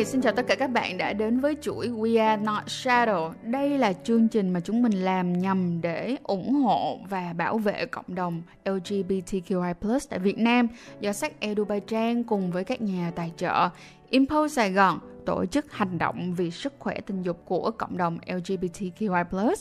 Hi, xin chào tất cả các bạn đã đến với chuỗi We Are Not Shadow. Đây là chương trình mà chúng mình làm nhằm để ủng hộ và bảo vệ cộng đồng LGBTQI+ tại Việt Nam do sách Edu Trang cùng với các nhà tài trợ Impulse Sài Gòn tổ chức hành động vì sức khỏe tình dục của cộng đồng LGBTQI+,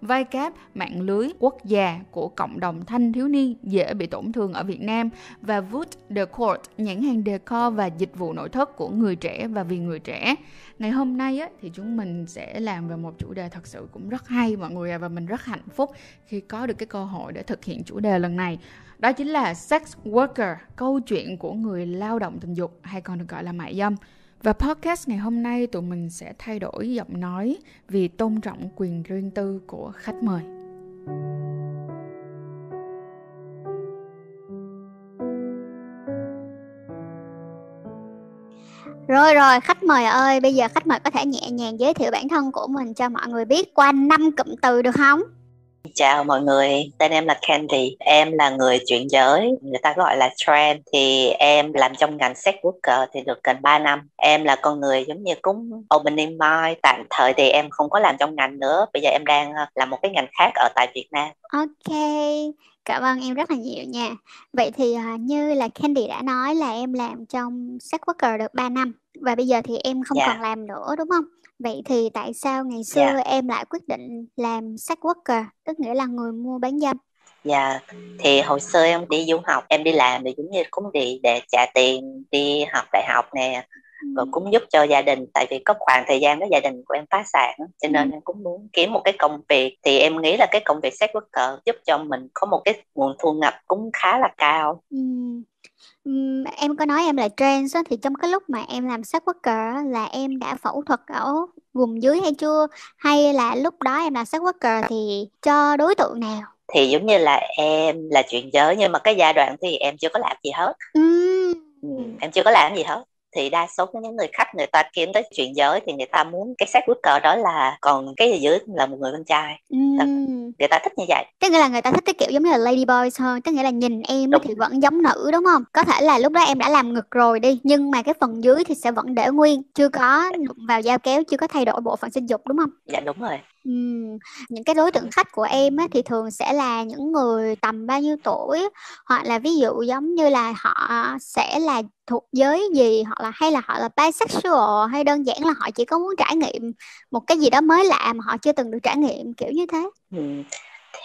vai cáp mạng lưới quốc gia của cộng đồng thanh thiếu niên dễ bị tổn thương ở Việt Nam và Wood court nhãn hàng decor và dịch vụ nội thất của người trẻ và vì người trẻ. Ngày hôm nay á, thì chúng mình sẽ làm về một chủ đề thật sự cũng rất hay mọi người và mình rất hạnh phúc khi có được cái cơ hội để thực hiện chủ đề lần này. Đó chính là sex worker, câu chuyện của người lao động tình dục hay còn được gọi là mại dâm. Và podcast ngày hôm nay tụi mình sẽ thay đổi giọng nói vì tôn trọng quyền riêng tư của khách mời. Rồi rồi, khách mời ơi, bây giờ khách mời có thể nhẹ nhàng giới thiệu bản thân của mình cho mọi người biết qua năm cụm từ được không? Chào mọi người, tên em là Candy. Em là người chuyển giới, người ta gọi là trend. Thì em làm trong ngành sex worker thì được gần 3 năm. Em là con người giống như cũng opening mind. Tạm thời thì em không có làm trong ngành nữa. Bây giờ em đang ờ, làm một cái ngành khác ở tại Việt Nam. Ok, cảm ơn em rất là nhiều nha. Vậy thì uh, như là Candy đã nói là em làm trong sex worker được 3 năm. Và bây giờ thì em không Dạ. còn làm nữa đúng không? Vậy thì tại sao ngày xưa Dạ. em lại quyết định làm sex worker, tức nghĩa là người mua bán dâm? Dạ, thì hồi xưa em đi du học, em đi làm thì giống như cũng đi để trả tiền đi học đại học nè, rồi Ừ. cũng giúp cho gia đình tại vì có khoảng thời gian đó gia đình của em phá sản cho nên Ừ. em cũng muốn kiếm một cái công việc thì em nghĩ là cái công việc sex worker giúp cho mình có một cái nguồn thu nhập cũng khá là cao ừm, em có nói em là trans á, thì trong cái lúc mà em làm sex worker là em đã phẫu thuật ở vùng dưới hay chưa? Hay là lúc đó em làm sex worker thì cho đối tượng nào? thì giống như là em là chuyển giới nhưng mà cái giai đoạn thì em chưa có làm gì hết ừ, em chưa có làm gì hết thì đa số những người khách người ta kiếm tới chuyển giới thì người ta muốn cái sex worker đó là còn cái gì dưới là một người con trai ừm. người ta thích như vậy Tức nghĩa là người ta thích cái kiểu giống như là lady boys hơn Tức nghĩa là nhìn em Đúng. thì vẫn giống nữ đúng không? Có thể là lúc đó em đã làm ngực rồi đi Nhưng mà cái phần dưới thì sẽ vẫn để nguyên Chưa có đụng vào dao kéo Chưa có thay đổi bộ phận sinh dục đúng không? dạ đúng rồi Ừm, những cái đối tượng khách của em á, thì thường sẽ là những người tầm bao nhiêu tuổi hoặc là ví dụ giống như là họ sẽ là thuộc giới gì hoặc là hay là họ là bisexual hay đơn giản là họ chỉ có muốn trải nghiệm một cái gì đó mới lạ mà họ chưa từng được trải nghiệm kiểu như thế. ừ.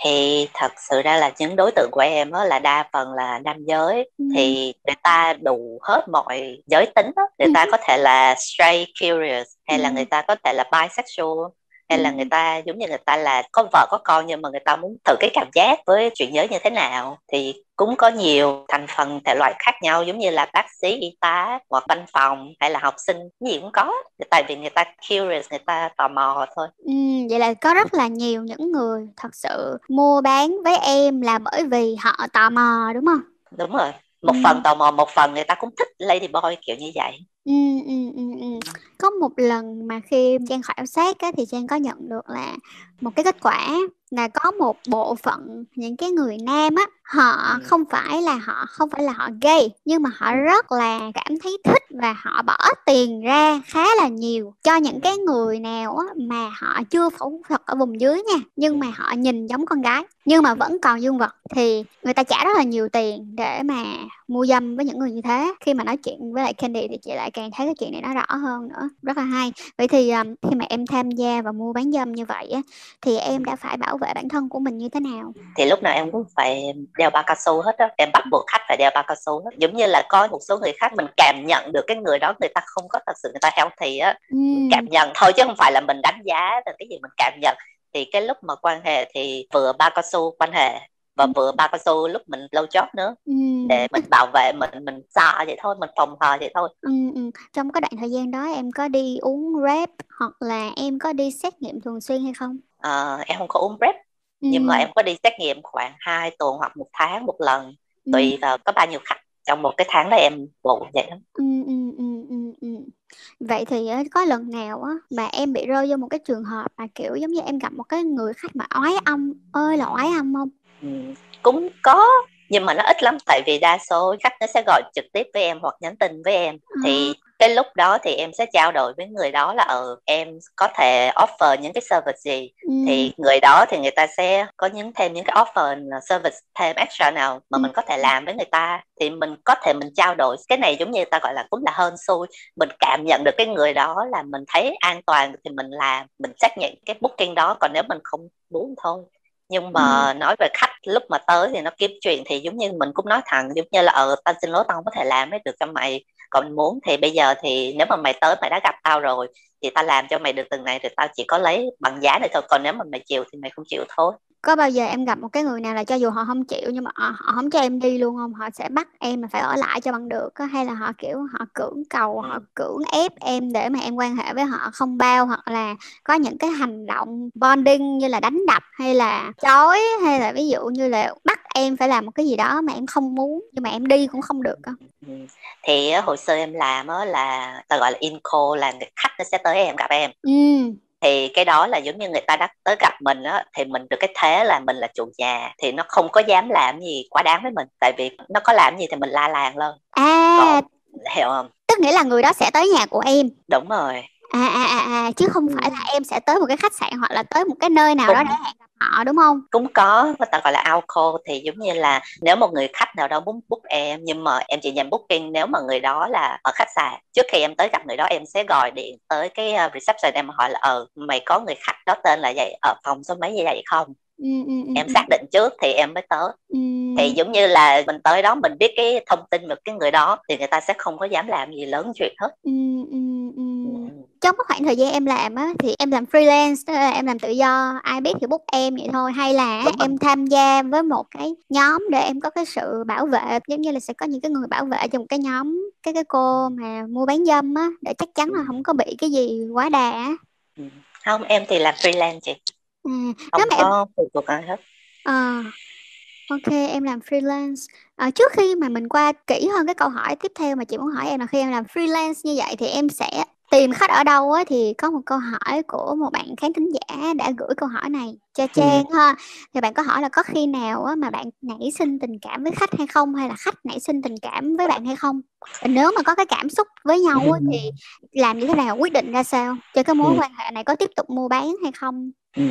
thì thật sự ra là những đối tượng của em á là đa phần là nam giới Ừm. thì người ta đủ hết mọi giới tính á. người ta Ừ. có thể là straight curious hay là Ừ. người ta có thể là bisexual hay là Ừ. người ta giống như người ta là có vợ có con nhưng mà người ta muốn thử cái cảm giác với chuyện giới như thế nào thì cũng có nhiều thành phần thể loại khác nhau giống như là bác sĩ y tá hoặc văn phòng hay là học sinh gì cũng có tại vì người ta curious người ta tò mò thôi Ừm, vậy là có rất là nhiều những người thật sự mua bán với em là bởi vì họ tò mò đúng không? đúng rồi một Ừ. phần tò mò một phần người ta cũng thích lady boy kiểu như vậy Ừ, ừ, ừ, ừ. Có một lần mà khi Trang khảo sát á, thì Trang có nhận được là một cái kết quả là có một bộ phận những cái người nam á họ không phải là họ không phải là họ gay nhưng mà họ rất là cảm thấy thích và họ bỏ tiền ra khá là nhiều. Cho những cái người nào mà họ chưa phẫu thuật ở vùng dưới nha nhưng mà họ nhìn giống con gái nhưng mà vẫn còn dương vật thì người ta trả rất là nhiều tiền để mà mua dâm với những người như thế. Khi mà nói chuyện với lại Candy thì chị lại càng thấy cái chuyện này nó rõ hơn nữa rất là hay. Vậy thì um, khi mà em tham gia và mua bán dâm như vậy á thì em đã phải bảo vệ bản thân của mình như thế nào? Thì lúc nào em cũng phải đeo bao cao su hết á em bắt buộc khách phải đeo bao cao su hết. Giống như là có một số người khác mình cảm nhận được cái người đó người ta không có thật sự người ta healthy á Ừm, cảm nhận thôi chứ không phải là mình đánh giá là cái gì mình cảm nhận. Thì cái lúc mà quan hệ thì vừa bao cao su quan hệ và vừa bao cao su lúc mình lâu chót nữa. Ừm, để mình bảo vệ mình mình sợ vậy thôi mình phòng hờ vậy thôi. Ừm, ừm. trong cái đoạn thời gian đó em có đi uống rep hoặc là em có đi xét nghiệm thường xuyên hay không? Ờ, em không có uống prep nhưng mà Ừm, em có đi xét nghiệm khoảng 2 tuần hoặc một tháng một lần ừm, tùy vào có bao nhiêu khách trong một cái tháng đó em bụng vậy đó. Ừm, ừm, ừm, ừm, ừm. vậy thì á, có lần nào á mà em bị rơi vô một cái trường hợp mà kiểu giống như em gặp một cái người khách mà oái âm ơi là oái âm không? Ừ, cũng có nhưng mà nó ít lắm tại vì đa số khách nó sẽ gọi trực tiếp với em hoặc nhắn tin với em. Thì cái lúc đó thì em sẽ trao đổi với người đó là ừ em có thể offer những cái service gì? Ừ. thì người đó thì người ta sẽ có những thêm những cái offer service thêm extra nào mà ừ. mình có thể làm với người ta. Thì mình có thể mình trao đổi. Cái này giống như ta gọi là cũng là hơn xui. Mình cảm nhận được cái người đó là mình thấy an toàn thì mình làm mình xác nhận cái booking đó. Còn nếu mình không muốn thôi. Nhưng mà ừ. nói về khách lúc mà tới thì nó kiếm chuyện thì giống như mình cũng nói thẳng giống như là ờ tao xin lỗi tao không có thể làm hết được cho mày còn muốn thì bây giờ thì nếu mà mày tới mày đã gặp tao rồi thì tao làm cho mày được từng này thì tao chỉ có lấy bằng giá này thôi. Còn nếu mà mày chịu thì mày không chịu thôi có bao giờ em gặp một cái người nào là cho dù họ không chịu nhưng mà họ, họ không cho em đi luôn không? Họ sẽ bắt em mà phải ở lại cho bằng được á? Hay là họ kiểu họ cưỡng cầu họ cưỡng ép em để mà em quan hệ với họ không bao? Hoặc là có những cái hành động bonding như là đánh đập hay là chói hay là ví dụ như là bắt em phải làm một cái gì đó mà em không muốn nhưng mà em đi cũng không được không ừ. thì hồi xưa em làm á là ta gọi là in call là khách nó sẽ tới em gặp em. Ừ thì cái đó là giống như người ta đã tới gặp mình á thì mình được cái thế là mình là chủ nhà thì nó không có dám làm gì quá đáng với mình tại vì nó có làm gì thì mình la làng lên. À. Còn, hiểu không? Tức nghĩa là người đó sẽ tới nhà của em. Đúng rồi à à à, à chứ không phải là em sẽ tới một cái khách sạn hoặc là tới một cái nơi nào Cũng... đó để hẹn gặp họ đúng không? Cũng có người ta gọi là alco thì giống như là nếu một người khách nào đó muốn book em nhưng mà em chỉ nhận booking nếu mà người đó là ở khách sạn. Trước khi em tới gặp người đó em sẽ gọi điện tới cái ờ, reception em hỏi là ờ mày có người khách đó tên là vậy ở phòng số mấy như vậy không? Ừ, ừ, ừ, em xác định trước thì em mới tới. Ừ. thì giống như là mình tới đó mình biết cái thông tin về cái người đó thì người ta sẽ không có dám làm gì lớn chuyện hết. Ừ, ừ, ừ. Trong cái khoảng thời gian em làm á thì em làm freelance tức là em làm tự do ai biết thì book em vậy thôi. Hay là Đúng em tham gia với một cái nhóm để em có cái sự bảo vệ giống như là sẽ có những cái người bảo vệ trong cái nhóm cái cái cô mà mua bán dâm á để chắc chắn là không có bị cái gì quá đà không em thì làm freelance chị. À, không nếu có phụ thuộc ai hết. À, ok em làm freelance. À, trước khi mà mình qua kỹ hơn cái câu hỏi tiếp theo mà chị muốn hỏi em là khi em làm freelance như vậy thì em sẽ tìm khách ở đâu á thì có một câu hỏi của một bạn khán thính giả đã gửi câu hỏi này cho Trang ừ. ha. Thì bạn có hỏi là có khi nào á mà bạn nảy sinh tình cảm với khách hay không? Hay là khách nảy sinh tình cảm với bạn hay không? Và nếu mà có cái cảm xúc với nhau á, thì làm như thế nào? Quyết định ra sao? Cho cái mối ừ. quan hệ này có tiếp tục mua bán hay không? Ừ.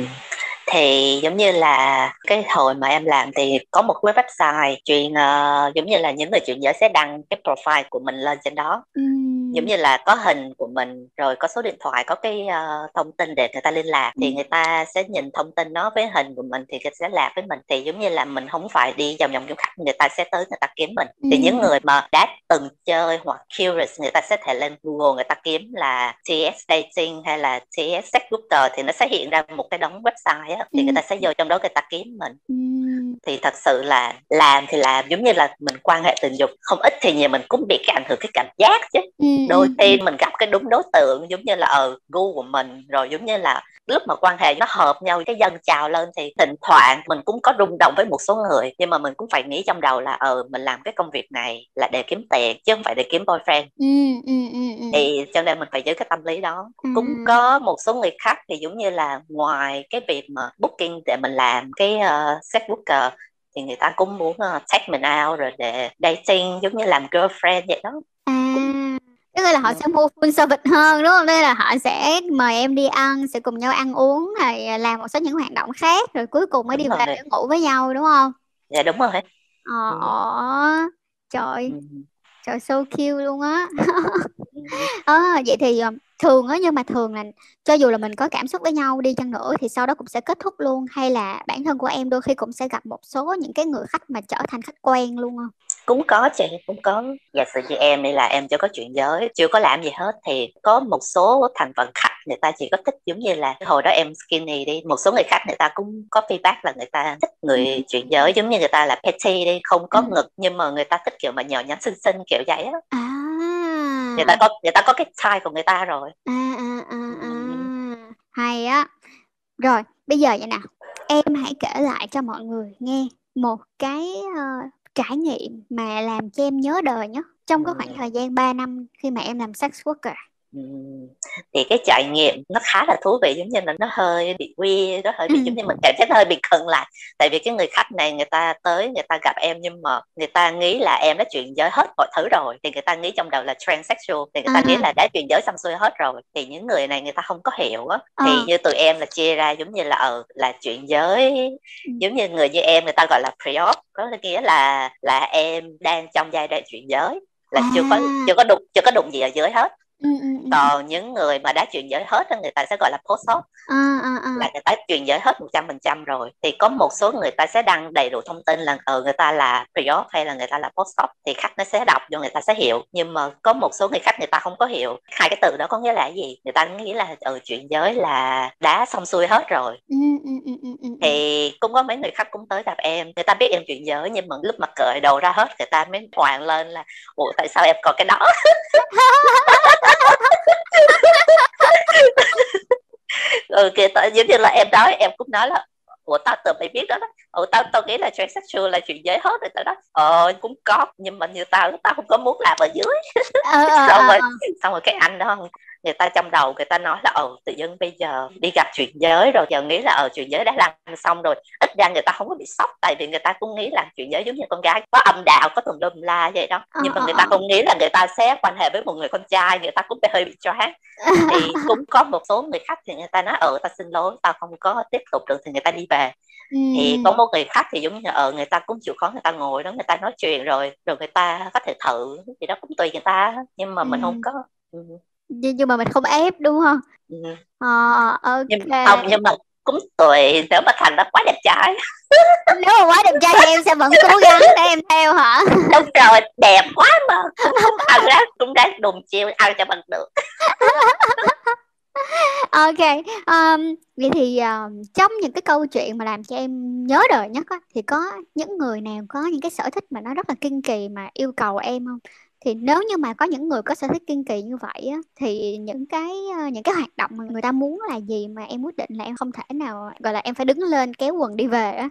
Thì giống như là cái hồi mà em làm thì có một cái website chuyện uh, giống như là những người chuyển giới sẽ đăng cái profile của mình lên trên đó. Ừ. giống như là có hình của mình rồi có số điện thoại có cái uh, thông tin để người ta liên lạc thì người ta sẽ nhìn thông tin đó với hình của mình thì người sẽ lạc với mình thì giống như là mình không phải đi vòng vòng trong khách người ta sẽ tới người ta kiếm mình ừ. thì những người mà đã từng chơi hoặc curious người ta sẽ thể lên google người ta kiếm là TS dating hay là TS sex booker thì nó sẽ hiện ra một cái đống website á thì ừ. người ta sẽ vô trong đó người ta kiếm mình ừ. Thì thật sự là làm thì làm giống như là mình quan hệ tình dục không ít thì nhiều mình cũng bị cái ảnh hưởng cái cảm giác chứ ừ. đôi khi mình gặp cái đúng đối tượng giống như là ờ gu của mình rồi giống như là lúc mà quan hệ nó hợp nhau cái dân chào lên thì thỉnh thoảng mình cũng có rung động với một số người nhưng mà mình cũng phải nghĩ trong đầu là ờ mình làm cái công việc này là để kiếm tiền chứ không phải để kiếm boyfriend ừ, ừ, ừ, ừ. thì cho nên mình phải giữ cái tâm lý đó ừ. cũng có một số người khác thì giống như là ngoài cái việc mà booking để mình làm cái uh, sex booker thì người ta cũng muốn uh, take mình out rồi để dating giống như làm girlfriend vậy đó. À tức là họ sẽ mua full service hơn đúng không? Đây là họ sẽ mời em đi ăn sẽ cùng nhau ăn uống rồi à, làm một số những hoạt động khác rồi cuối cùng mới đi về để ngủ với nhau đúng không? Dạ đúng rồi. Ờ ừ. trời. Ừ. trời so cute luôn á. À, vậy thì ờ, thường á nhưng mà thường là cho dù là mình có cảm xúc với nhau đi chăng nữa thì sau đó cũng sẽ kết thúc luôn hay là bản thân của em đôi khi cũng sẽ gặp một số những cái người khách mà trở thành khách quen luôn không cũng có chị cũng có giả sử như em đây là em chưa có chuyện giới chưa có làm gì hết thì có một số thành phần khách người ta chỉ có thích giống như là hồi đó em skinny đi một số người khách người ta cũng có feedback là người ta thích người ừ. chuyện giới giống như người ta là petty đi không có ừ. ngực nhưng mà người ta thích kiểu mà nhỏ nhắn xinh xinh kiểu vậy á à. Người ta có người ta có cái type của người ta rồi. À, à, à, à. hay á. Rồi bây giờ vậy nào. Em hãy kể lại cho mọi người nghe một cái uh, trải nghiệm mà làm cho em nhớ đời nhất trong cái khoảng thời gian 3 năm khi mà em làm sex worker thì cái trải nghiệm nó khá là thú vị giống như là nó hơi bị quy nó hơi bị giống như mình cảm thấy nó hơi bị khựng lại. Tại vì cái người khách này người ta tới người ta gặp em nhưng mà người ta nghĩ là em đã chuyển giới hết mọi thứ rồi. Thì người ta nghĩ trong đầu là transsexual thì người ta nghĩ là đã chuyển giới xong xuôi hết rồi. Thì những người này người ta không có hiểu á. Thì như tụi em là chia ra giống như là ờ là chuyển giới giống như người như em người ta gọi là pre-op có nghĩa là là em đang trong giai đoạn chuyển giới là chưa có chưa có đụng chưa có đụng gì ở dưới hết. Ừ, ừ, ừ. Còn những người mà đã chuyển giới hết người ta sẽ gọi là post op. À, à, à. là người ta chuyển giới hết một trăm phần trăm rồi. Thì có một số người ta sẽ đăng đầy đủ thông tin là ờ người ta là pre-op hay là người ta là post op thì khách nó sẽ đọc cho người ta sẽ hiểu. Nhưng mà có một số người khách người ta không có hiểu. Hai cái từ đó có nghĩa là gì? Người ta nghĩ là ừ, chuyển giới là đã xong xuôi hết rồi. Thì cũng có mấy người khách cũng tới gặp em. Người ta biết em chuyển giới nhưng mà lúc mà cởi đầu ra hết người ta mới hoàng lên là ủa tại sao em còn cái đó ừ kìa giống như là em nói em cũng nói là ủa tao tự mày biết đó đó. Ủa tao tao nghĩ là transsexual là chuyện dễ hết rồi tao đó. Ờ cũng có nhưng mà như tao tao không có muốn làm ở dưới. Ờ, ờ, xong rồi ờ, xong rồi cái anh đó người ta trong đầu người ta nói là ồ tự dưng bây giờ đi gặp chuyện giới rồi giờ nghĩ là ở chuyện giới đã làm xong rồi ít ra người ta không có bị sốc tại vì người ta cũng nghĩ là chuyện giới giống như con gái có âm đạo có tùm lum la vậy đó nhưng mà người ta không nghĩ là người ta sẽ quan hệ với một người con trai người ta cũng hơi bị choáng thì cũng có một số người khách thì người ta nói ờ ta xin lỗi tao không có tiếp tục được thì người ta đi về Ừ. thì có một người khách thì giống như ở người ta cũng chịu khó người ta ngồi đó người ta nói chuyện rồi rồi người ta có thể thử thì đó cũng tùy người ta nhưng mà mình không có ừ nhưng mà mình không ép đúng không? Ừ. ờ, ok. Nhưng, không nhưng mà cũng tùy nếu mà thành nó quá đẹp trai. Nếu mà quá đẹp trai thì em sẽ vẫn cố gắng để em theo hả? Đúng rồi đẹp quá mà. Ăn rác cũng đáng đùm chiêu ăn cho bằng được. Ok um, vậy thì uh, trong những cái câu chuyện mà làm cho em nhớ đời nhất á, thì có những người nào có những cái sở thích mà nó rất là kinh kỳ mà yêu cầu em không thì nếu như mà có những người có sở thích kiên kỳ như vậy á, thì những cái ờ, những cái hoạt động mà người ta muốn là gì mà em quyết định là em không thể nào gọi là em phải đứng lên kéo quần đi về á?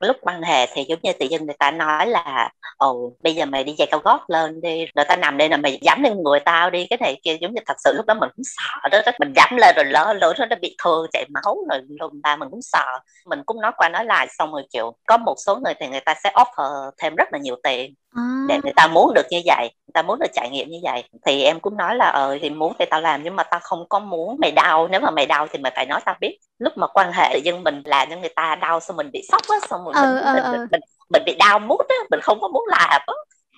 Lúc quan hệ thì giống như tự dưng người ta nói là ồ bây giờ mày đi giày cao gót lên đi rồi ta nằm đây là mày dám lên người tao đi cái này kia giống như thật sự lúc đó mình cũng sợ đó, đó. mình dám lên rồi lỡ lỡ nó bị thương chảy máu rồi lùm ba mình cũng sợ mình cũng nói qua nói lại xong rồi chịu có một số người thì người ta sẽ offer thêm rất là nhiều tiền à. để người ta muốn được như vậy người ta muốn được trải nghiệm như vậy thì em cũng nói là ờ thì muốn thì tao làm nhưng mà tao không có muốn mày đau nếu mà mày đau thì mày phải nói tao biết lúc mà quan hệ dân mình làm cho người ta đau xong mình bị sốc á xong rồi ừ, mình, ừ, mình, ừ. Mình, mình, bị đau mút á mình không có muốn làm á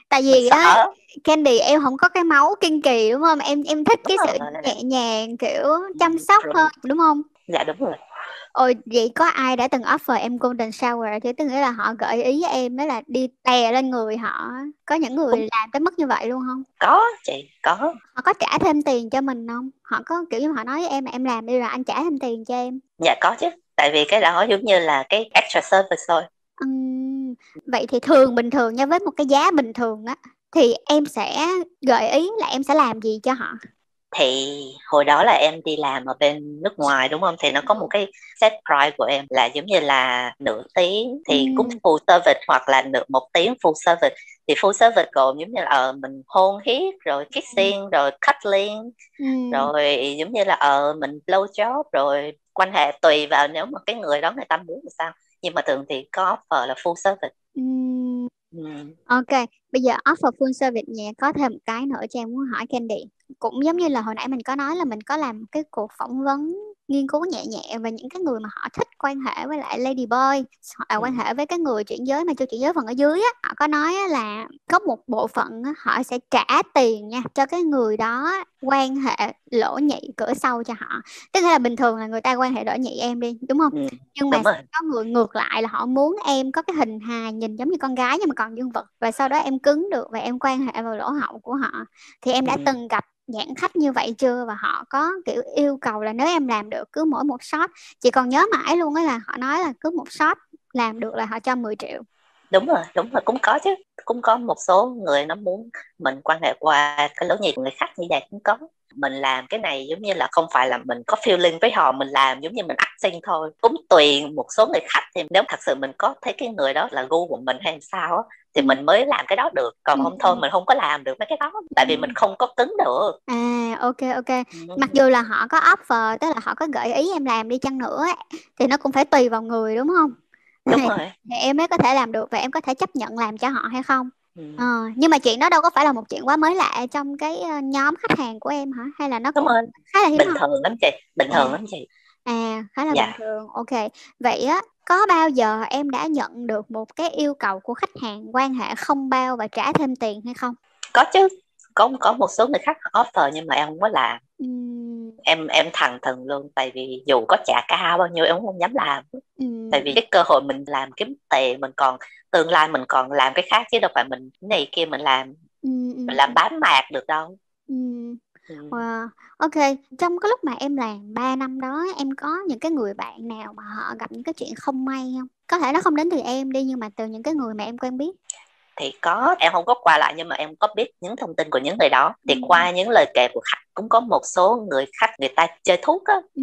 tại vì á Candy em không có cái máu kiên kỳ đúng không em em thích đúng cái rồi, sự nhẹ nhàng kiểu chăm sóc hơn đúng không dạ đúng rồi Ôi vậy có ai đã từng offer em golden shower thì tức nghĩa là họ gợi ý với em đó là đi tè lên người họ có những người Đúng. làm tới mức như vậy luôn không? Có chị, có. Họ có trả thêm tiền cho mình không? Họ có kiểu như họ nói với em mà em làm đi rồi anh trả thêm tiền cho em. Dạ có chứ. Tại vì cái đó giống như là cái extra service thôi. Uhm, vậy thì thường bình thường nha với một cái giá bình thường á thì em sẽ gợi ý là em sẽ làm gì cho họ? thì hồi đó là em đi làm ở bên nước ngoài đúng không thì nó có một cái set price của em là giống như là nửa tiếng thì ừ. cũng full service hoặc là nửa một tiếng full service thì full service gồm giống như là ờ mình hôn hít rồi kissing ừ. rồi cuddling ừ. rồi giống như là ờ mình blow job rồi quan hệ tùy vào nếu mà cái người đó người ta muốn thì sao nhưng mà thường thì có offer là full service. Ừ. Ok, bây giờ offer full service nhé, có thêm một cái nữa cho em muốn hỏi Candy. Cũng giống như là hồi nãy mình có nói là mình có làm cái cuộc phỏng vấn nghiên cứu nhẹ nhẹ về những cái người mà họ thích quan hệ với lại lady boy hoặc là quan hệ với cái người chuyển giới mà chưa chuyển giới phần ở dưới á họ có nói là có một bộ phận họ sẽ trả tiền nha cho cái người đó quan hệ lỗ nhị cửa sau cho họ. Tức là bình thường là người ta quan hệ lỗ nhị em đi đúng không? Ừ, nhưng mà có người ngược lại là họ muốn em có cái hình hài nhìn giống như con gái nhưng mà còn dương vật và sau đó em cứng được và em quan hệ vào lỗ hậu của họ. Thì em đã ừ. từng gặp giãn khách như vậy chưa? Và họ có, kiểu, yêu cầu là nếu em làm được cứ mỗi một shot. Chị còn nhớ mãi luôn á là họ nói là cứ một shot làm được là họ cho 10 triệu. Đúng rồi đúng rồi, cũng có chứ. Cũng có một số người nó muốn mình quan hệ qua cái lối nhìn của người khác như vậy cũng có. Mình làm cái này giống như là không phải là mình có feeling với họ, mình làm giống như mình acting thôi. Cũng tùy một số người khách thì nếu thật sự mình có thấy cái người đó là gu của mình hay sao á thì mình mới làm cái đó được. Còn không thôi mình không có làm được mấy cái đó tại vì mình không có cứng được. À ok ok. Mặc dù là họ có offer tức là họ có gợi ý em làm đi chăng nữa thì nó cũng phải tùy vào người đúng không? Đúng rồi. thì em mới có thể làm được và em có thể chấp nhận làm cho họ hay không? Ừ. Ờ, nhưng mà chuyện đó đâu có phải là một chuyện quá mới lạ trong cái nhóm khách hàng của em hả? Hay là nó đúng rồi. khá là hiếm bình không? thường lắm chị bình thường à. lắm chị. À khá là dạ. bình thường. Ok. Vậy á có bao giờ em đã nhận được một cái yêu cầu của khách hàng quan hệ không bao và trả thêm tiền hay không có chứ có có một số người khác offer nhưng mà em không có làm uhm. em em thẳng thừng luôn tại vì dù có trả cao bao nhiêu em cũng không dám làm uhm. tại vì cái cơ hội mình làm kiếm tiền mình còn tương lai mình còn làm cái khác chứ đâu phải mình này kia mình làm uhm. mình làm bán mạc được đâu uhm. Wow. Ok, trong cái lúc mà em làm 3 năm đó em có những cái người bạn nào mà họ gặp những cái chuyện không may không? Có thể nó không đến từ em đi nhưng mà từ những cái người mà em quen biết thì có em không có qua lại nhưng mà em có biết những thông tin của những người đó thì ừ. qua những lời kể của khách cũng có một số người khách người ta chơi thuốc á ừ.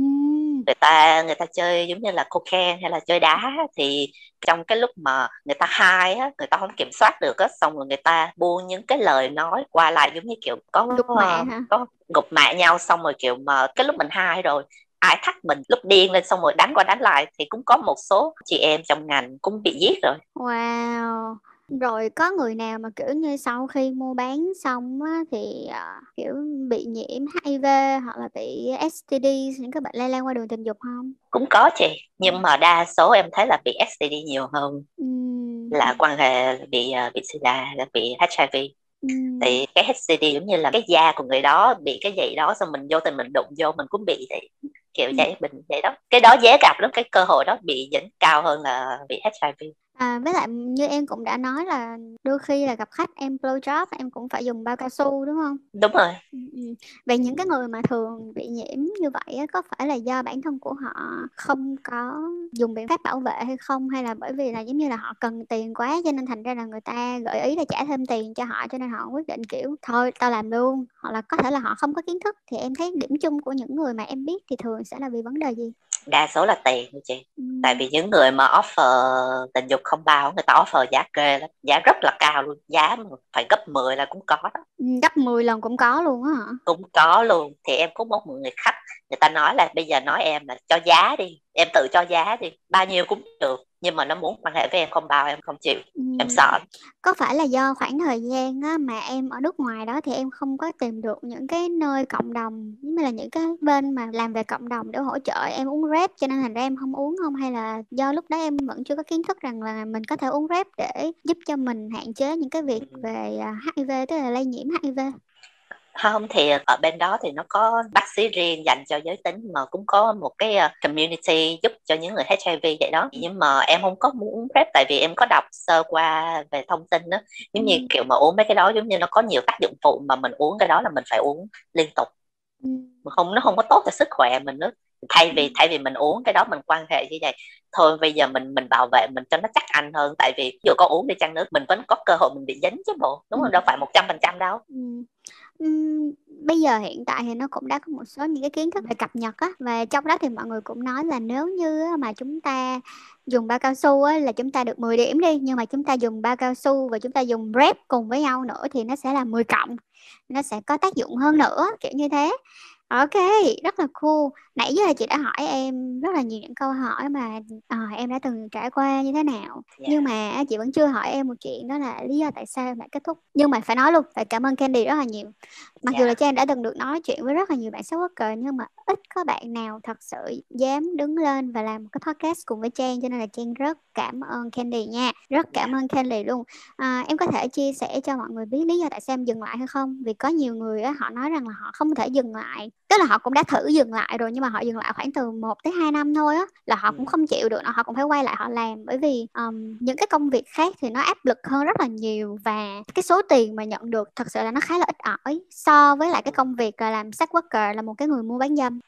Người ta người ta chơi giống như là cocaine hay là chơi đá thì trong cái lúc mà người ta hai á người ta không kiểm soát được á xong rồi người ta buông những cái lời nói qua lại giống như kiểu có gục hả? có gục mẹ nhau xong rồi kiểu mà cái lúc mình hai rồi ai thắt mình lúc điên lên xong rồi đánh qua đánh lại thì cũng có một số chị em trong ngành cũng bị giết rồi wow rồi có người nào mà, kiểu như, sau khi mua bán xong á thì, ờ, kiểu, bị nhiễm HIV hoặc là bị STD, những cái bệnh lây lan qua đường tình dục không Cũng có chị, nhưng mà đa số em thấy là bị STD nhiều hơn Ừm. là quan hệ bị, ờ, bị SIDA, là bị HIV. Ừm. Thì cái STD giống như là cái da của người đó bị cái gì đó xong mình vô tình mình đụng vô mình cũng bị thì kiểu Ừm. vậy, mình vậy đó. Cái đó dễ gặp lắm, cái cơ hội đó bị dính cao hơn là bị HIV. À, với lại như em cũng đã nói là đôi khi là gặp khách em blow job em cũng phải dùng bao cao su đúng không? Đúng rồi. Ừ, ừ. Vậy những cái người mà thường bị nhiễm như vậy có phải là do bản thân của họ không có dùng biện pháp bảo vệ hay không hay là bởi vì là giống như là họ cần tiền quá cho nên thành ra là người ta gợi ý là trả thêm tiền cho họ cho nên họ quyết định kiểu thôi tao làm luôn hoặc là có thể là họ không có kiến thức thì em thấy điểm chung của những người mà em biết thì thường sẽ là vì vấn đề gì? Đa số là tiền thôi chị. Ừ. tại vì những người mà offer tình dục không bao người ta offer giá kê lắm giá rất là cao luôn giá phải gấp 10 là cũng có đó. Gấp 10 lần cũng có luôn á hả? Cũng có luôn thì em có một người khách người ta nói là bây giờ nói em là cho giá đi em tự cho giá đi bao nhiêu cũng được nhưng mà nó muốn quan hệ với em không bao em không chịu ừ. em sợ. Có phải là do khoảng thời gian á, mà em ở nước ngoài đó thì em không có tìm được những cái nơi cộng đồng như là những cái bên mà làm về cộng đồng để hỗ trợ em uống rep cho nên thành ra em không uống không? Hay là do lúc đó em vẫn chưa có kiến thức rằng là mình có thể uống rep để giúp cho mình hạn chế những cái việc về HIV à, tức là lây nhiễm HIV không thì ở bên đó thì nó có bác sĩ riêng dành cho giới tính mà cũng có một cái ờ, community giúp cho những người HIV vậy đó. Nhưng mà em không có muốn uống PrEP tại vì em có đọc sơ qua về thông tin đó giống như kiểu mà uống mấy cái đó giống như nó có nhiều tác dụng phụ mà mình uống cái đó là mình phải uống liên tục. Không nó không có tốt cho sức khỏe mình nữa thay vì thay vì mình uống cái đó mình quan hệ như vậy thôi bây giờ mình mình bảo vệ mình cho nó chắc ăn hơn. Tại vì dù có uống đi chăng nữa mình vẫn có cơ hội mình bị dính chứ bộ. Đúng không? Đâu phải một trăm phần trăm đâu Bây giờ hiện tại thì nó cũng đã có một số những cái kiến thức về cập nhật á, và trong đó thì mọi người cũng nói là nếu như mà chúng ta dùng bao cao su á là chúng ta được 10 điểm đi, nhưng mà chúng ta dùng bao cao su và chúng ta dùng rep cùng với nhau nữa thì nó sẽ là 10 cộng, nó sẽ có tác dụng hơn nữa, kiểu như thế. OK, rất là cool. Nãy giờ chị đã hỏi em rất là nhiều những câu hỏi mà, ờ, em đã từng trải qua như thế nào. Yeah. Nhưng mà chị vẫn chưa hỏi em một chuyện đó là lý do tại sao em lại kết thúc. Nhưng mà phải nói luôn, phải cảm ơn Candy rất là nhiều. Mặc dù là cho em đã từng được nói chuyện với rất là nhiều bạn sex worker nhưng mà ít có bạn nào thật sự dám đứng lên và làm một cái podcast cùng với Trang cho nên là Trang rất cảm ơn Candy nha. Rất cảm ơn Candy luôn. À, em có thể chia sẻ cho mọi người biết lý do tại sao em dừng lại hay không? Vì có nhiều người á, họ nói rằng là họ không thể dừng lại tức là họ cũng đã thử dừng lại rồi nhưng mà họ dừng lại khoảng từ 1 tới 2 năm thôi á là họ cũng không chịu được họ cũng phải quay lại họ làm. Bởi vì um, những cái công việc khác thì nó áp lực hơn rất là nhiều và cái số tiền mà nhận được thật sự là nó khá là ít ỏi so với lại cái công việc là làm sex worker là một cái người mua bán dâm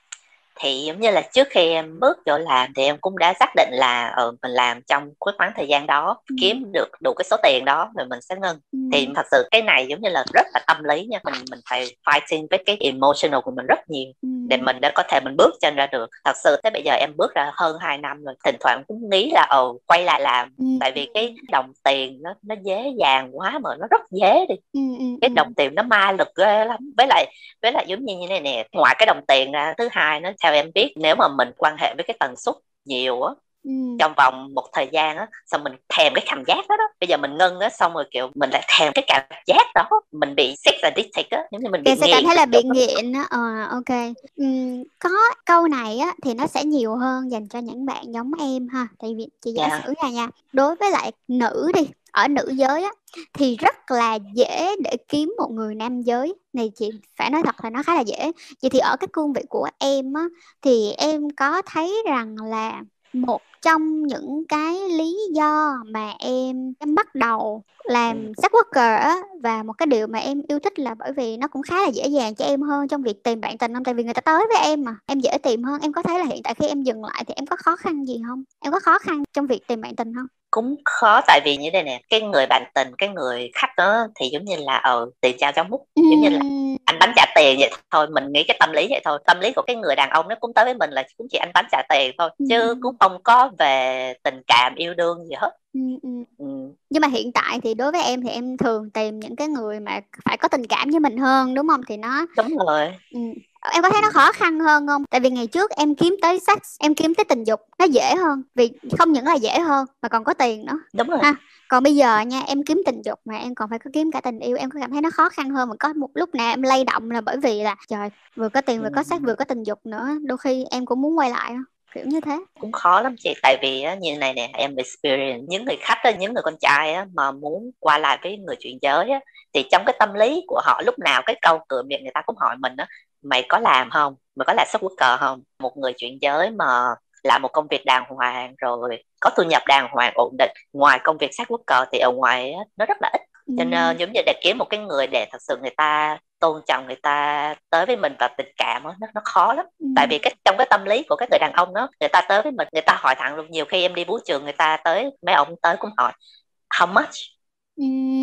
thì giống như là trước khi em bước vô làm thì em cũng đã xác định là ừ, mình làm trong cái khoảng thời gian đó ừ. kiếm được đủ cái số tiền đó rồi mình sẽ ngưng ừ. thì thật sự cái này giống như là rất là tâm lý nha mình mình phải fighting với cái emotional của mình rất nhiều ừ. để mình đã có thể mình bước chân ra được thật sự tới bây giờ em bước ra hơn 2 năm rồi thỉnh thoảng cũng nghĩ là ồ oh, quay lại làm ừ. tại vì cái đồng tiền nó nó dễ dàng quá mà nó rất dễ đi ừ, ừ, cái ừ. đồng tiền nó ma lực ghê lắm với lại với lại giống như như này nè ngoài cái đồng tiền ra thứ hai nó theo em biết? Nếu mà mình quan hệ với cái tần suất nhiều á Ừ. trong vòng một thời gian á xong mình thèm cái cảm giác đó đó. Bây giờ mình ngưng á xong rồi kiểu mình lại thèm cái cảm giác đó. Mình bị sex addicted á giống như mình bị sẽ cảm thấy là bị nghiện á. Ờ ok. Ừ, có câu này á thì nó sẽ nhiều hơn dành cho những bạn giống em ha. Tại vì chị giả yeah. Dạ. sử ra nha đối với lại nữ đi ở nữ giới á thì rất là dễ để kiếm một người nam giới. Này chị phải nói thật là nó khá là dễ. Vậy thì ở cái cương vị của em á thì em có thấy rằng là một trong những cái lý do mà em em bắt đầu làm ừ. sex worker á và một cái điều mà em yêu thích là bởi vì nó cũng khá là dễ dàng cho em hơn trong việc tìm bạn tình không? Tại vì người ta tới với em mà em dễ tìm hơn. Em có thấy là hiện tại khi em dừng lại thì em có khó khăn gì không? Em có khó khăn trong việc tìm bạn tình không cũng khó tại vì như thế này nè cái người bạn tình cái người khách đó thì giống như là ờ tiền trao trong mút ừ. giống như là anh bánh trả tiền vậy thôi mình nghĩ cái tâm lý vậy thôi tâm lý của cái người đàn ông nó cũng tới với mình là cũng chỉ anh bánh trả tiền thôi ừ. chứ cũng không có về tình cảm yêu đương gì hết ừ, ừ. Ừ. nhưng mà hiện tại thì đối với em thì em thường tìm những cái người mà phải có tình cảm với mình hơn đúng không thì nó đúng rồi ừ em có thấy nó khó khăn hơn không? Tại vì ngày trước em kiếm tới sex em kiếm tới tình dục nó dễ hơn. Vì không những là dễ hơn mà còn có tiền nữa. Đúng rồi. Ha còn bây giờ nha em kiếm tình dục mà em còn phải có kiếm cả tình yêu em có cảm thấy nó khó khăn hơn mà có một lúc nào em lay động là bởi vì là trời vừa có tiền vừa có sex vừa có tình dục nữa đôi khi em cũng muốn quay lại kiểu như thế. Cũng khó lắm chị tại vì á, như này nè em experience những người khách á, những người con trai á, mà muốn qua lại với người chuyển giới á, thì trong cái tâm lý của họ lúc nào cái câu cửa miệng người ta cũng hỏi mình á mày có làm không? Mày có là quất cờ không? Một người chuyển giới mà làm một công việc đàng hoàng rồi có thu nhập đàng hoàng ổn định ngoài công việc sát quốc cờ thì ở ngoài á, nó rất là ít cho nên giống như để kiếm một cái người để thật sự người ta tôn trọng người ta tới với mình và tình cảm đó, nó nó khó lắm. Ừ. tại vì cái trong cái tâm lý của các người đàn ông đó người ta tới với mình người ta hỏi thẳng luôn nhiều khi em đi vũ trường người ta tới mấy ông tới cũng hỏi how much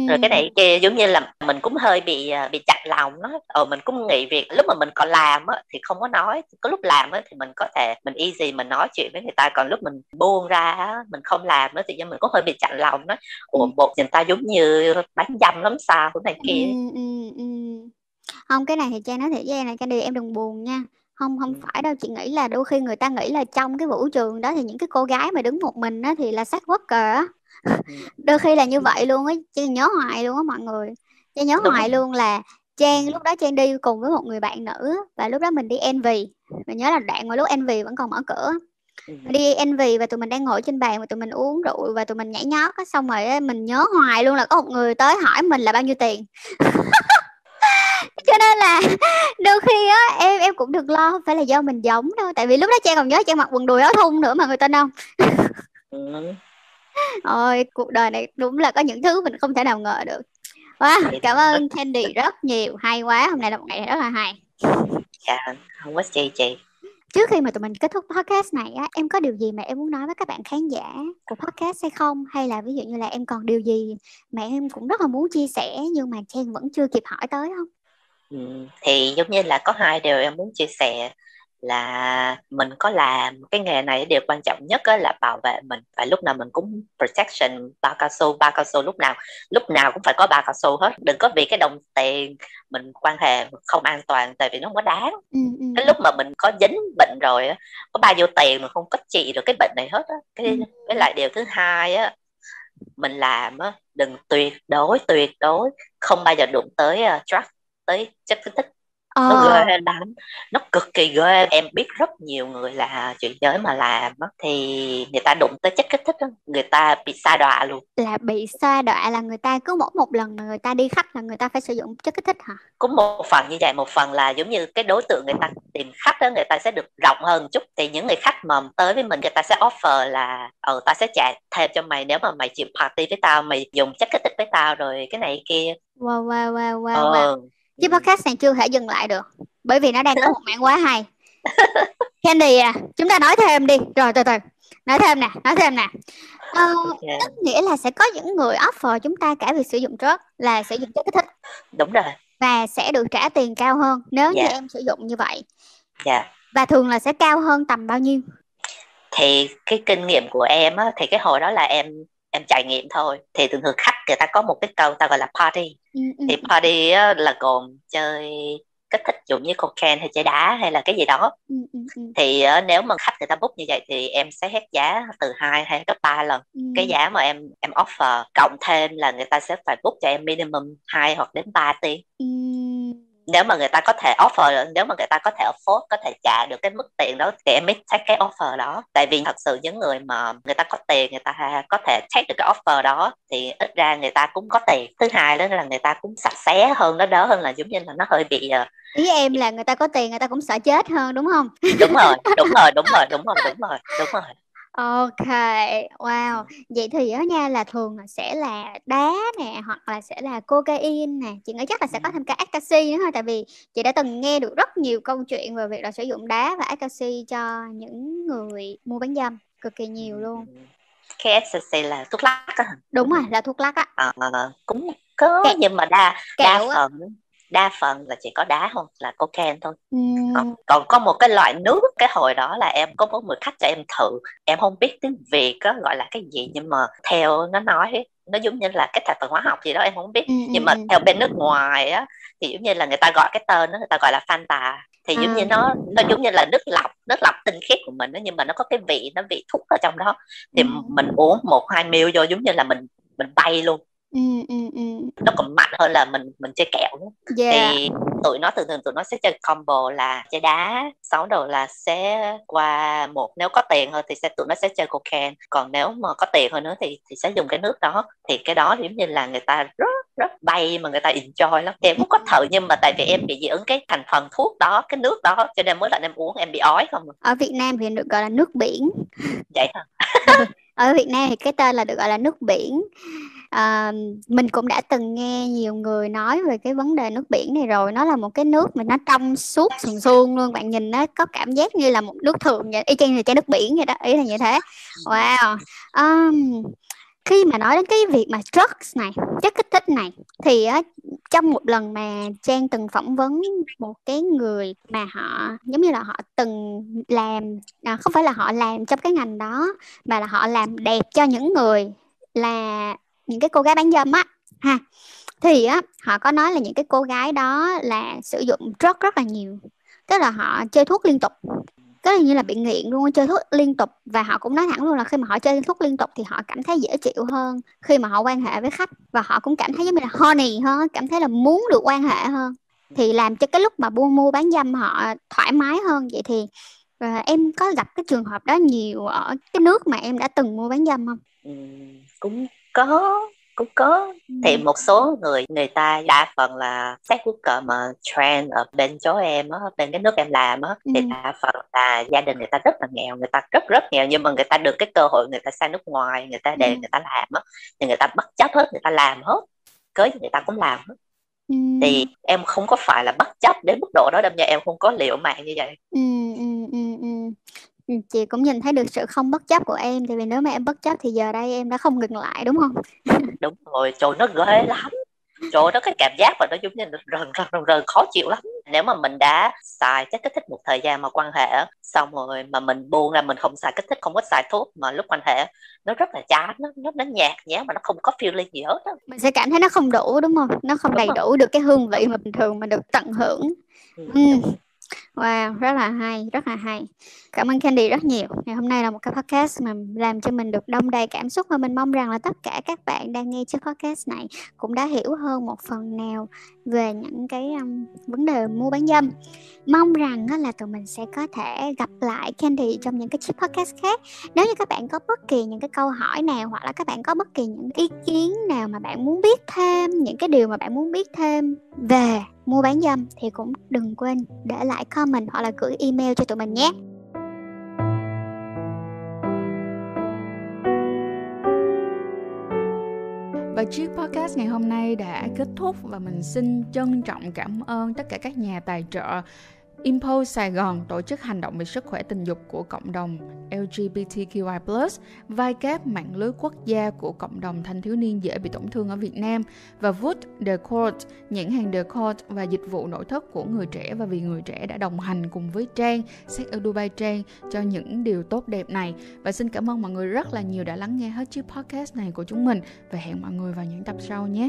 rồi cái này kia giống như là mình cũng hơi bị à, bị chặt lòng đó. Ờ mình cũng nghĩ việc lúc mà mình còn làm á thì không có nói có lúc làm á thì mình có thể mình easy mình nói chuyện với người ta. Còn lúc mình buông ra á mình không làm nữa thì mình cũng hơi bị chặt lòng đó. Ủa bộ người ta giống như bán dâm lắm sao cái này kia. Ừ, ừ, ừ. không cái này thì cha nói thiệt với em là cái điều em đừng buồn nha. Không không phải đâu chị nghĩ là đôi khi người ta nghĩ là trong cái vũ trường đó thì những cái cô gái mà đứng một mình đó thì là sex worker á đôi khi là như vậy luôn á chị nhớ hoài luôn á mọi người. Chị nhớ Đúng hoài luôn là Trang lúc đó Trang đi cùng với một người bạn nữ và lúc đó mình đi Envy mình nhớ là đoạn mà lúc Envy vẫn còn mở cửa mình đi Envy và tụi mình đang ngồi trên bàn và tụi mình uống rượu và tụi mình nhảy nhót xong rồi mình nhớ hoài luôn là có một người tới hỏi mình là bao nhiêu tiền. Cho nên là đôi khi á em em cũng được lo không phải là do mình giống đâu tại vì lúc đó trang còn nhớ trang mặc quần đùi áo thun nữa mà người ta không ôi cuộc đời này đúng là có những thứ mình không thể nào ngờ được. Wow, cảm ơn Candy rất nhiều hay quá hôm nay là một ngày rất là hay. Dạ không có gì chị. Trước khi mà tụi mình kết thúc podcast này á em có điều gì mà em muốn nói với các bạn khán giả của podcast hay không? Hay là ví dụ như là em còn điều gì mà em cũng rất là muốn chia sẻ nhưng mà Trang vẫn chưa kịp hỏi tới không? Ừ, thì giống như là có hai điều em muốn chia sẻ là mình có làm cái nghề này điều quan trọng nhất là bảo vệ mình. Và lúc nào mình cũng protection bao cao su bao cao su lúc nào lúc nào cũng phải có bao cao su hết. Đừng có vì cái đồng tiền mình quan hệ không an toàn tại vì nó không có đáng. Ừ, ừ. cái lúc mà mình có dính bệnh rồi có bao nhiêu tiền mà không có trị được cái bệnh này hết cái ừ. với lại điều thứ hai á mình làm á đừng tuyệt đối tuyệt đối không bao giờ đụng tới uh, drug tới chất kích thích ờ. nó ghê lắm. Nó cực kỳ ghê. Em biết rất nhiều người là chuyện giới mà làm thì người ta đụng tới chất kích thích đó, người ta bị sa đọa luôn. Là bị sa đọa là người ta cứ mỗi một lần mà người ta đi khách là người ta phải sử dụng chất kích thích hả? Cũng một phần như vậy một phần là giống như cái đối tượng người ta tìm khách đó người ta sẽ được rộng hơn chút. Thì những người khách mà tới với mình người ta sẽ offer là ờ ta sẽ trả thêm cho mày nếu mà mày chịu party với tao mày dùng chất kích thích với tao rồi cái này kia. Wow wow wow wow, ờ. Chứ podcast này chưa thể dừng lại được bởi vì nó đang có một mảng quá hay. Candy à chúng ta nói thêm đi. Rồi từ từ nói thêm nè nói thêm nè. Ờ, Yeah. tức nghĩa là sẽ có những người offer chúng ta cả việc sử dụng drug là sử dụng chất kích thích. Đúng rồi. Và sẽ được trả tiền cao hơn nếu như Dạ. em sử dụng như vậy. Dạ. Và thường là sẽ cao hơn tầm bao nhiêu? Thì cái kinh nghiệm của em á thì cái hồi đó là em em trải nghiệm thôi. Thì thường thường khách người ta có một cái câu ta gọi là party. Ừ, ừ, thì party á, là gồm chơi kích thích dụng như cocaine hay chơi đá hay là cái gì đó. Ừ, thì nếu mà khách người ta book như vậy thì em sẽ hết giá từ 2 hay gấp 3 lần. Cái giá mà em em offer cộng thêm là người ta sẽ phải book cho em minimum 2 hoặc đến 3 tiếng nếu mà người ta có thể offer nếu mà người ta có thể afford có thể trả được cái mức tiền đó thì em mới take cái offer đó. Tại vì thật sự những người mà người ta có tiền người ta có thể take được cái offer đó thì ít ra người ta cũng có tiền. Thứ hai đó là người ta cũng sạch sẽ hơn nó đỡ hơn là giống như là nó hơi bị ờ, ý em là người ta có tiền người ta cũng sợ chết hơn đúng không? Đúng rồi đúng rồi đúng rồi đúng rồi đúng rồi đúng rồi Ok, wow. Vậy thì á nha là thường là sẽ là đá nè hoặc là sẽ là cocaine nè. Chị nghĩ chắc là sẽ có thêm cả ecstasy nữa thôi tại vì chị đã từng nghe được rất nhiều câu chuyện về việc là sử dụng đá và ecstasy cho những người mua bán dâm cực kỳ nhiều luôn. cái ecstasy là thuốc lắc á Đúng rồi, là thuốc lắc á. Ờ, cũng có Kẹo- nhưng mà đa đa kẹo á. phần đa phần là chỉ có đá không là cocaine thôi Ừm, còn, còn có một cái loại nước cái hồi đó là em có một người khách cho em thử em không biết tiếng việt á gọi là cái gì nhưng mà theo nó nói ấy, nó giống như là cái thành phần hóa học gì đó em không biết Ừ, nhưng ừ, mà ừ. theo bên nước ngoài á thì giống như là người ta gọi cái tên đó người ta gọi là Fanta thì giống như À. nó nó giống như là nước lọc nước lọc tinh khiết của mình đó, nhưng mà nó có cái vị nó vị thuốc ở trong đó thì Ừ. mình uống một hai ml vô giống như là mình mình bay luôn ừ, ừ, ừ. nó còn hơn là mình mình chơi kẹo nữa. Yeah. thì tụi nó thường thường tụi nó sẽ chơi combo là chơi đá sáu đầu là sẽ qua một nếu có tiền hơn thì sẽ tụi nó sẽ chơi cocaine còn nếu mà có tiền hơn nữa thì thì sẽ dùng cái nước đó thì cái đó giống như là người ta rất rất bay mà người ta enjoy lắm thì em cũng có thử nhưng mà tại vì em bị dị ứng cái thành phần thuốc đó cái nước đó cho nên mỗi lần em uống em bị ói không à. Ở Việt Nam thì được gọi là nước biển. vậy hả ở Việt Nam thì cái tên là được gọi là nước biển à, mình cũng đã từng nghe nhiều người nói về cái vấn đề nước biển này rồi. Nó là một cái nước mà nó trong suốt sườn suông luôn. Bạn nhìn nó có cảm giác như là một nước thường vậy y chang là chai nước biển vậy đó. Ý là như thế. Wow. Um, khi mà nói đến cái việc mà drugs này chất kích thích này thì á trong một lần mà Trang từng phỏng vấn một cái người mà họ giống như là họ từng làm à, không phải là họ làm trong cái ngành đó mà là họ làm đẹp cho những người là những cái cô gái bán dâm á ha. Thì á họ có nói là những cái cô gái đó là sử dụng drug rất là nhiều tức là họ chơi thuốc liên tục có như là bị nghiện luôn chơi thuốc liên tục. Và họ cũng nói thẳng luôn là khi mà họ chơi thuốc liên tục thì họ cảm thấy dễ chịu hơn khi mà họ quan hệ với khách. Và họ cũng cảm thấy giống như là honey hơn cảm thấy là muốn được quan hệ hơn. Thì làm cho cái lúc mà buôn mua bán dâm họ thoải mái hơn vậy thì ờ, em có gặp cái trường hợp đó nhiều ở cái nước mà em đã từng mua bán dâm không? Ừ, cũng có cũng có thì một số người người ta đa phần là sex worker mà trend ở bên chỗ em á bên cái nước em làm á thì Ừ. đa phần là gia đình người ta rất là nghèo người ta rất rất nghèo nhưng mà người ta được cái cơ hội người ta sang nước ngoài người ta để Ừ. người ta làm á thì người ta bất chấp hết người ta làm hết cưới người ta cũng làm hết Ừ. thì em không có phải là bất chấp đến mức độ đó đâu nha em không có liệu mạng như vậy Ừ, ừ, ừ, ừ. Ừ, chị cũng nhìn thấy được sự không bất chấp của em tại vì nếu mà em bất chấp thì giờ đây em đã không ngừng lại đúng không? Đúng rồi trời nó ghê lắm. Trời nó cái cảm giác mà nó giống như rần rần rần rần khó chịu lắm. Nếu mà mình đã xài chất kích thích một thời gian mà quan hệ xong rồi mà mình buông ra mình không xài kích thích không có xài thuốc mà lúc quan hệ nó rất là chán nó nó, nó nhạt nhẽo mà nó không có feeling gì hết á. Mình sẽ cảm thấy nó không đủ đúng không? Nó không Đúng đầy rồi. đủ được cái hương vị mà bình thường mình được tận hưởng. Ừ, Ừ. Wow, rất là hay, rất là hay. Cảm ơn Candy rất nhiều. Ngày hôm nay là một cái podcast mà làm cho mình được đông đầy cảm xúc và mình mong rằng là tất cả các bạn đang nghe chiếc podcast này cũng đã hiểu hơn một phần nào về những cái um, vấn đề mua bán dâm. Mong rằng là tụi mình sẽ có thể gặp lại Candy trong những cái chiếc podcast khác. Nếu như các bạn có bất kỳ những cái câu hỏi nào hoặc là các bạn có bất kỳ những ý kiến nào mà bạn muốn biết thêm, những cái điều mà bạn muốn biết thêm về mua bán dâm thì cũng đừng quên để lại comment hoặc là gửi email cho tụi mình nhé. Và chiếc podcast ngày hôm nay đã kết thúc và mình xin trân trọng cảm ơn tất cả các nhà tài trợ Impulse Sài Gòn tổ chức hành động về sức khỏe tình dục của cộng đồng LGBTQI+, vai kép mạng lưới quốc gia của cộng đồng thanh thiếu niên dễ bị tổn thương ở Việt Nam và Wood The Court, nhãn hàng The Court và dịch vụ nội thất của người trẻ và vì người trẻ đã đồng hành cùng với Trang, Sex ở Dubai Trang cho những điều tốt đẹp này. Và xin cảm ơn mọi người rất là nhiều đã lắng nghe hết chiếc podcast này của chúng mình và hẹn mọi người vào những tập sau nhé.